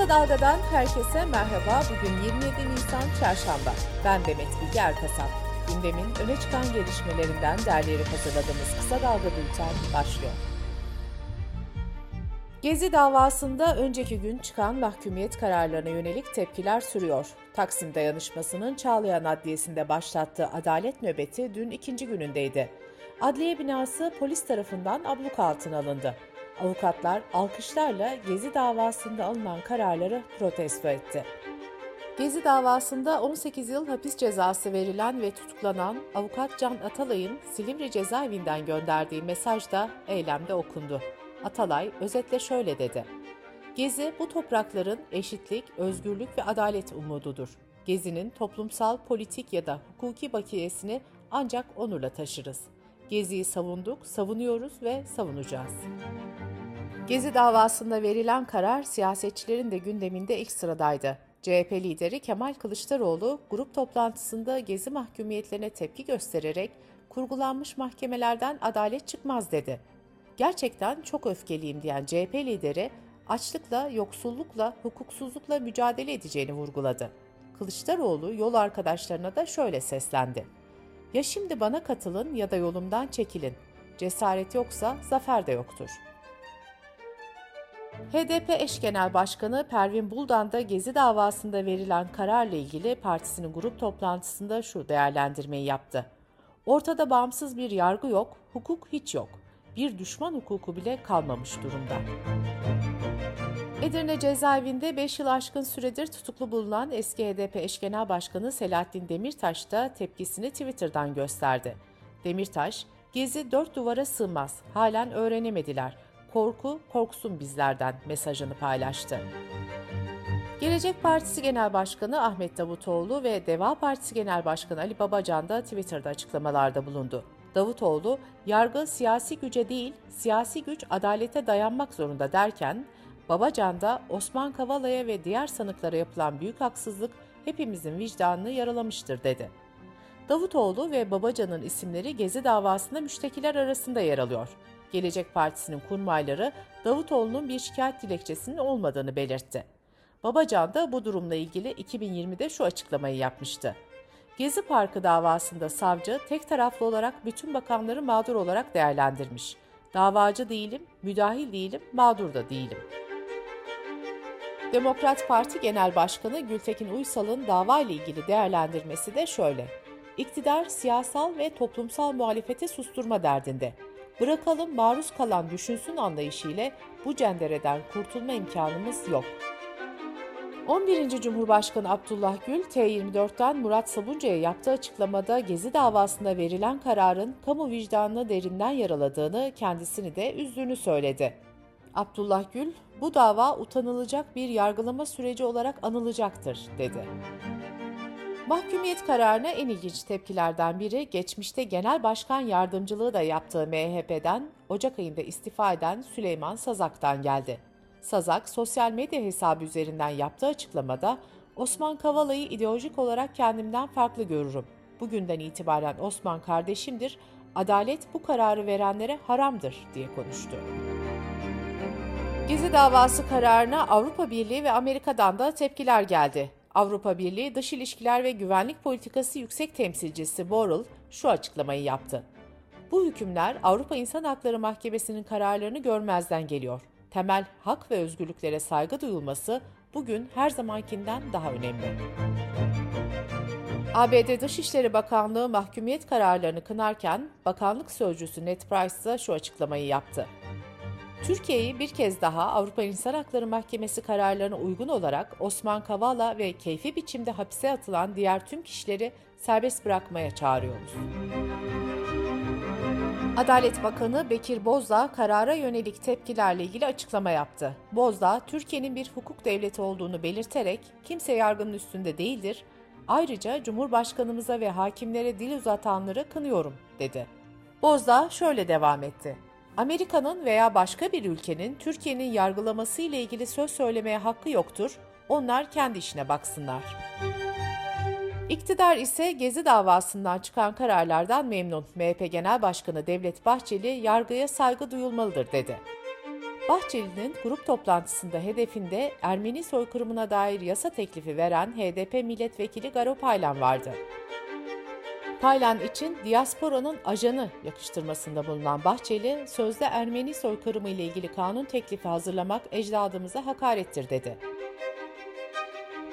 Kısa Dalga'dan herkese merhaba. Bugün 27 Nisan Çarşamba. Ben Demet Bilge Erkasap. Gündemin öne çıkan gelişmelerinden derleyerek hazırladığımız Kısa Dalga Bülten başlıyor. Gezi davasında önceki gün çıkan mahkumiyet kararlarına yönelik tepkiler sürüyor. Taksim dayanışmasının Çağlayan Adliyesi'nde başlattığı adalet nöbeti dün ikinci günündeydi. Adliye binası polis tarafından abluk altına alındı. Avukatlar alkışlarla Gezi davasında alınan kararları protesto etti. Gezi davasında 18 yıl hapis cezası verilen ve tutuklanan avukat Can Atalay'ın Silivri cezaevinden gönderdiği mesaj da eylemde okundu. Atalay özetle şöyle dedi. Gezi bu toprakların eşitlik, özgürlük ve adalet umududur. Gezi'nin toplumsal, politik ya da hukuki bakiyesini ancak onurla taşırız. Gezi'yi savunduk, savunuyoruz ve savunacağız. Gezi davasında verilen karar siyasetçilerin de gündeminde ilk sıradaydı. CHP lideri Kemal Kılıçdaroğlu grup toplantısında gezi mahkumiyetlerine tepki göstererek kurgulanmış mahkemelerden adalet çıkmaz dedi. Gerçekten çok öfkeliyim diyen CHP lideri açlıkla, yoksullukla, hukuksuzlukla mücadele edeceğini vurguladı. Kılıçdaroğlu yol arkadaşlarına da şöyle seslendi. Ya şimdi bana katılın ya da yolumdan çekilin. Cesaret yoksa zafer de yoktur.'' HDP eş genel başkanı Pervin Buldan da Gezi davasında verilen kararla ilgili partisinin grup toplantısında şu değerlendirmeyi yaptı. Ortada bağımsız bir yargı yok, hukuk hiç yok. Bir düşman hukuku bile kalmamış durumda. Edirne cezaevinde 5 yıl aşkın süredir tutuklu bulunan eski HDP eş genel başkanı Selahattin Demirtaş da tepkisini Twitter'dan gösterdi. Demirtaş, Gezi dört duvara sığmaz, halen öğrenemediler.'' Korku korksun bizlerden mesajını paylaştı. Gelecek Partisi Genel Başkanı Ahmet Davutoğlu ve Deva Partisi Genel Başkanı Ali Babacan da Twitter'da açıklamalarda bulundu. Davutoğlu, yargı siyasi güce değil, siyasi güç adalete dayanmak zorunda derken, Babacan da Osman Kavala'ya ve diğer sanıklara yapılan büyük haksızlık hepimizin vicdanını yaralamıştır dedi. Davutoğlu ve Babacan'ın isimleri Gezi davasında müştekiler arasında yer alıyor. Gelecek Partisi'nin kurmayları Davutoğlu'nun bir şikayet dilekçesinin olmadığını belirtti. Babacan da bu durumla ilgili 2020'de şu açıklamayı yapmıştı. Gezi Parkı davasında savcı tek taraflı olarak bütün bakanları mağdur olarak değerlendirmiş. Davacı değilim, müdahil değilim, mağdur da değilim. Demokrat Parti Genel Başkanı Gültekin Uysal'ın dava ile ilgili değerlendirmesi de şöyle. İktidar siyasal ve toplumsal muhalefeti susturma derdinde. Bırakalım maruz kalan düşünsün anlayışıyla bu cendereden kurtulma imkanımız yok. 11. Cumhurbaşkanı Abdullah Gül, T24'ten Murat Sabuncu'ya yaptığı açıklamada Gezi davasında verilen kararın kamu vicdanını derinden yaraladığını, kendisini de üzdüğünü söyledi. Abdullah Gül, bu dava utanılacak bir yargılama süreci olarak anılacaktır, dedi. Mahkumiyet kararına en ilginç tepkilerden biri geçmişte genel başkan yardımcılığı da yaptığı MHP'den Ocak ayında istifa eden Süleyman Sazak'tan geldi. Sazak sosyal medya hesabı üzerinden yaptığı açıklamada Osman Kavala'yı ideolojik olarak kendimden farklı görürüm. Bugünden itibaren Osman kardeşimdir, adalet bu kararı verenlere haramdır diye konuştu. Gezi davası kararına Avrupa Birliği ve Amerika'dan da tepkiler geldi. Avrupa Birliği Dış İlişkiler ve Güvenlik Politikası Yüksek Temsilcisi Borrell şu açıklamayı yaptı. Bu hükümler Avrupa İnsan Hakları Mahkemesi'nin kararlarını görmezden geliyor. Temel hak ve özgürlüklere saygı duyulması bugün her zamankinden daha önemli. ABD Dışişleri Bakanlığı mahkumiyet kararlarını kınarken bakanlık sözcüsü Ned Price ise şu açıklamayı yaptı. Türkiye'yi bir kez daha Avrupa İnsan Hakları Mahkemesi kararlarına uygun olarak Osman Kavala ve keyfi biçimde hapse atılan diğer tüm kişileri serbest bırakmaya çağırıyoruz. Adalet Bakanı Bekir Bozdağ karara yönelik tepkilerle ilgili açıklama yaptı. Bozdağ, Türkiye'nin bir hukuk devleti olduğunu belirterek kimse yargının üstünde değildir, ayrıca Cumhurbaşkanımıza ve hakimlere dil uzatanları kınıyorum, dedi. Bozdağ şöyle devam etti. Amerika'nın veya başka bir ülkenin Türkiye'nin yargılaması ile ilgili söz söylemeye hakkı yoktur. Onlar kendi işine baksınlar. İktidar ise Gezi davasından çıkan kararlardan memnun. MHP Genel Başkanı Devlet Bahçeli yargıya saygı duyulmalıdır dedi. Bahçeli'nin grup toplantısında hedefinde Ermeni soykırımına dair yasa teklifi veren HDP milletvekili Garo Paylan vardı. Paylan için diasporanın ajanı yakıştırmasında bulunan Bahçeli, sözde Ermeni soykırımı ile ilgili kanun teklifi hazırlamak ecdadımıza hakarettir dedi.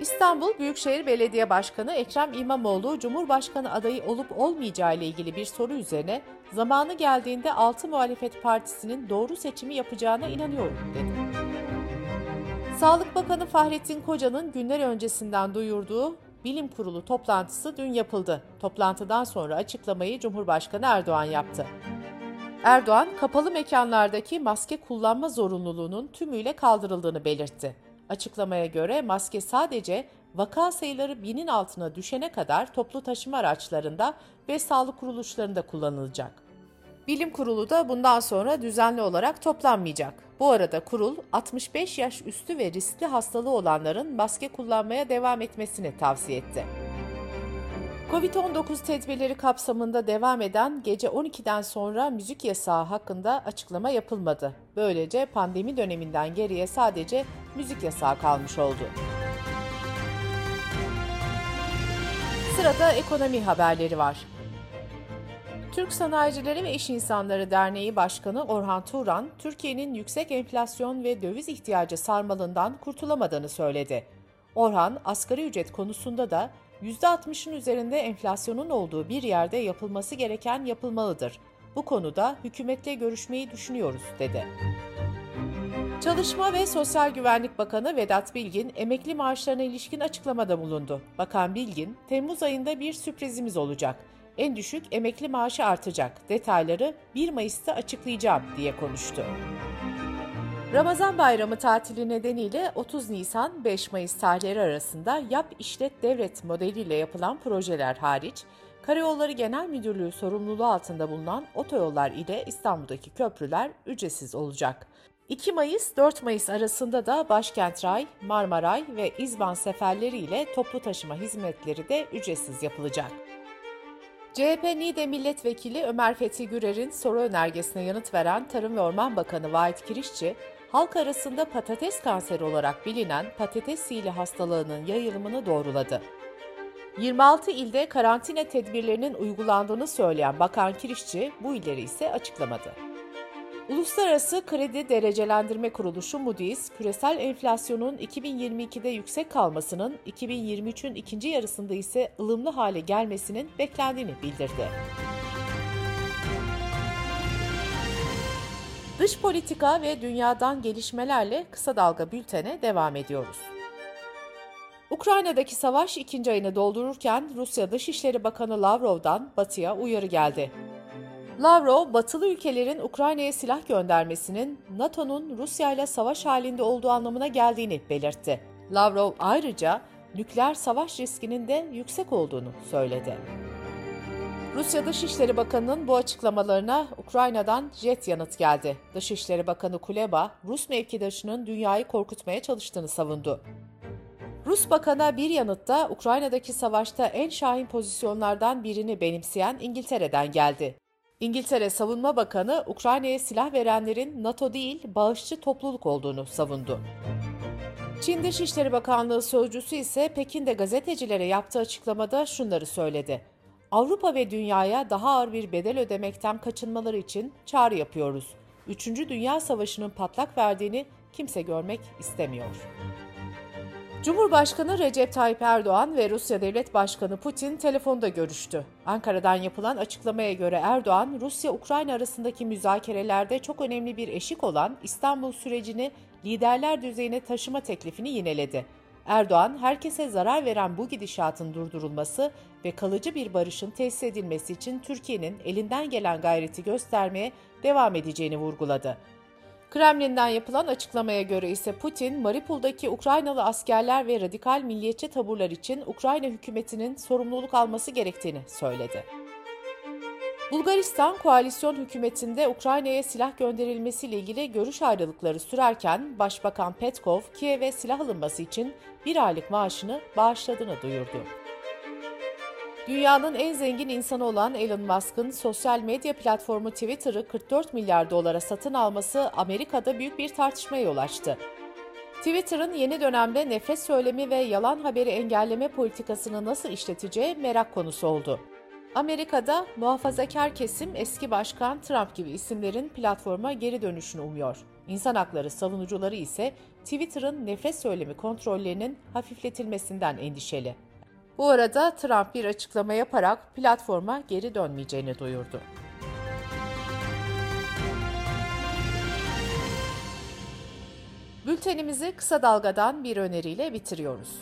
İstanbul Büyükşehir Belediye Başkanı Ekrem İmamoğlu, Cumhurbaşkanı adayı olup olmayacağı ile ilgili bir soru üzerine zamanı geldiğinde 6 muhalefet partisinin doğru seçimi yapacağına inanıyorum dedi. Sağlık Bakanı Fahrettin Koca'nın günler öncesinden duyurduğu Bilim Kurulu toplantısı dün yapıldı. Toplantıdan sonra açıklamayı Cumhurbaşkanı Erdoğan yaptı. Erdoğan, kapalı mekanlardaki maske kullanma zorunluluğunun tümüyle kaldırıldığını belirtti. Açıklamaya göre maske sadece vaka sayıları binin altına düşene kadar toplu taşıma araçlarında ve sağlık kuruluşlarında kullanılacak. Bilim Kurulu da bundan sonra düzenli olarak toplanmayacak. Bu arada kurul 65 yaş üstü ve riskli hastalığı olanların maske kullanmaya devam etmesini tavsiye etti. Covid-19 tedbirleri kapsamında devam eden gece 12'den sonra müzik yasağı hakkında açıklama yapılmadı. Böylece pandemi döneminden geriye sadece müzik yasağı kalmış oldu. Sırada ekonomi haberleri var. Türk Sanayicileri ve İş İnsanları Derneği Başkanı Orhan Turan, Türkiye'nin yüksek enflasyon ve döviz ihtiyacı sarmalından kurtulamadığını söyledi. Orhan, asgari ücret konusunda da %60'ın üzerinde enflasyonun olduğu bir yerde yapılması gereken yapılmalıdır. Bu konuda hükümetle görüşmeyi düşünüyoruz, dedi. Çalışma ve Sosyal Güvenlik Bakanı Vedat Bilgin emekli maaşlarına ilişkin açıklamada bulundu. Bakan Bilgin, Temmuz ayında bir sürprizimiz olacak. En düşük emekli maaşı artacak. Detayları 1 Mayıs'ta açıklayacağım diye konuştu. Ramazan bayramı tatili nedeniyle 30 Nisan 5 Mayıs tarihleri arasında yap işlet devret modeliyle yapılan projeler hariç Karayolları Genel Müdürlüğü sorumluluğu altında bulunan otoyollar ile İstanbul'daki köprüler ücretsiz olacak. 2 Mayıs 4 Mayıs arasında da Başkent Ray, Marmaray ve İzban seferleri ile toplu taşıma hizmetleri de ücretsiz yapılacak. CHP NİDE Milletvekili Ömer Fethi Gürer'in soru önergesine yanıt veren Tarım ve Orman Bakanı Vahit Kirişçi, halk arasında patates kanseri olarak bilinen patates sili hastalığının yayılımını doğruladı. 26 ilde karantina tedbirlerinin uygulandığını söyleyen Bakan Kirişçi bu illeri ise açıklamadı. Uluslararası Kredi Derecelendirme Kuruluşu Moody's, küresel enflasyonun 2022'de yüksek kalmasının, 2023'ün ikinci yarısında ise ılımlı hale gelmesinin beklendiğini bildirdi. Dış politika ve dünyadan gelişmelerle kısa dalga bültene devam ediyoruz. Ukrayna'daki savaş ikinci ayını doldururken Rusya Dışişleri Bakanı Lavrov'dan Batı'ya uyarı geldi. Lavrov, batılı ülkelerin Ukrayna'ya silah göndermesinin NATO'nun Rusya ile savaş halinde olduğu anlamına geldiğini belirtti. Lavrov ayrıca nükleer savaş riskinin de yüksek olduğunu söyledi. Rusya Dışişleri Bakanı'nın bu açıklamalarına Ukrayna'dan jet yanıt geldi. Dışişleri Bakanı Kuleba, Rus mevkidaşının dünyayı korkutmaya çalıştığını savundu. Rus Bakan'a bir yanıtta Ukrayna'daki savaşta en şahin pozisyonlardan birini benimseyen İngiltere'den geldi. İngiltere Savunma Bakanı Ukrayna'ya silah verenlerin NATO değil bağışçı topluluk olduğunu savundu. Çin Dışişleri Bakanlığı sözcüsü ise Pekin'de gazetecilere yaptığı açıklamada şunları söyledi. Avrupa ve dünyaya daha ağır bir bedel ödemekten kaçınmaları için çağrı yapıyoruz. Üçüncü Dünya Savaşı'nın patlak verdiğini kimse görmek istemiyor. Cumhurbaşkanı Recep Tayyip Erdoğan ve Rusya Devlet Başkanı Putin telefonda görüştü. Ankara'dan yapılan açıklamaya göre Erdoğan, Rusya-Ukrayna arasındaki müzakerelerde çok önemli bir eşik olan İstanbul sürecini liderler düzeyine taşıma teklifini yineledi. Erdoğan, herkese zarar veren bu gidişatın durdurulması ve kalıcı bir barışın tesis edilmesi için Türkiye'nin elinden gelen gayreti göstermeye devam edeceğini vurguladı. Kremlin'den yapılan açıklamaya göre ise Putin, Mariupol'daki Ukraynalı askerler ve radikal milliyetçi taburlar için Ukrayna hükümetinin sorumluluk alması gerektiğini söyledi. Bulgaristan koalisyon hükümetinde Ukrayna'ya silah gönderilmesiyle ilgili görüş ayrılıkları sürerken Başbakan Petkov, Kiev'e silah alınması için bir aylık maaşını bağışladığını duyurdu. Dünyanın en zengin insanı olan Elon Musk'ın sosyal medya platformu Twitter'ı 44 milyar dolara satın alması Amerika'da büyük bir tartışmaya yol açtı. Twitter'ın yeni dönemde nefret söylemi ve yalan haberi engelleme politikasını nasıl işleteceği merak konusu oldu. Amerika'da muhafazakar kesim eski başkan Trump gibi isimlerin platforma geri dönüşünü umuyor. İnsan hakları savunucuları ise Twitter'ın nefret söylemi kontrollerinin hafifletilmesinden endişeli. Bu arada Trump bir açıklama yaparak platforma geri dönmeyeceğini duyurdu. Bültenimizi kısa dalgadan bir öneriyle bitiriyoruz.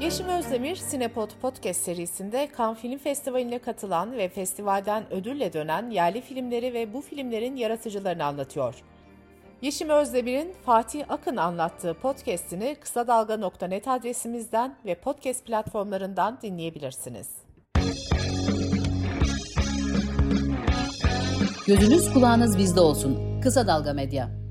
Yeşim Özdemir, Sinepod Podcast serisinde Cannes Film Festivali'ne katılan ve festivalden ödülle dönen yerli filmleri ve bu filmlerin yaratıcılarını anlatıyor. Yeşim Özdemir'in Fatih Akın anlattığı podcast'ini kısa dalga.net adresimizden ve podcast platformlarından dinleyebilirsiniz. Gözünüz kulağınız bizde olsun. Kısa Dalga Medya.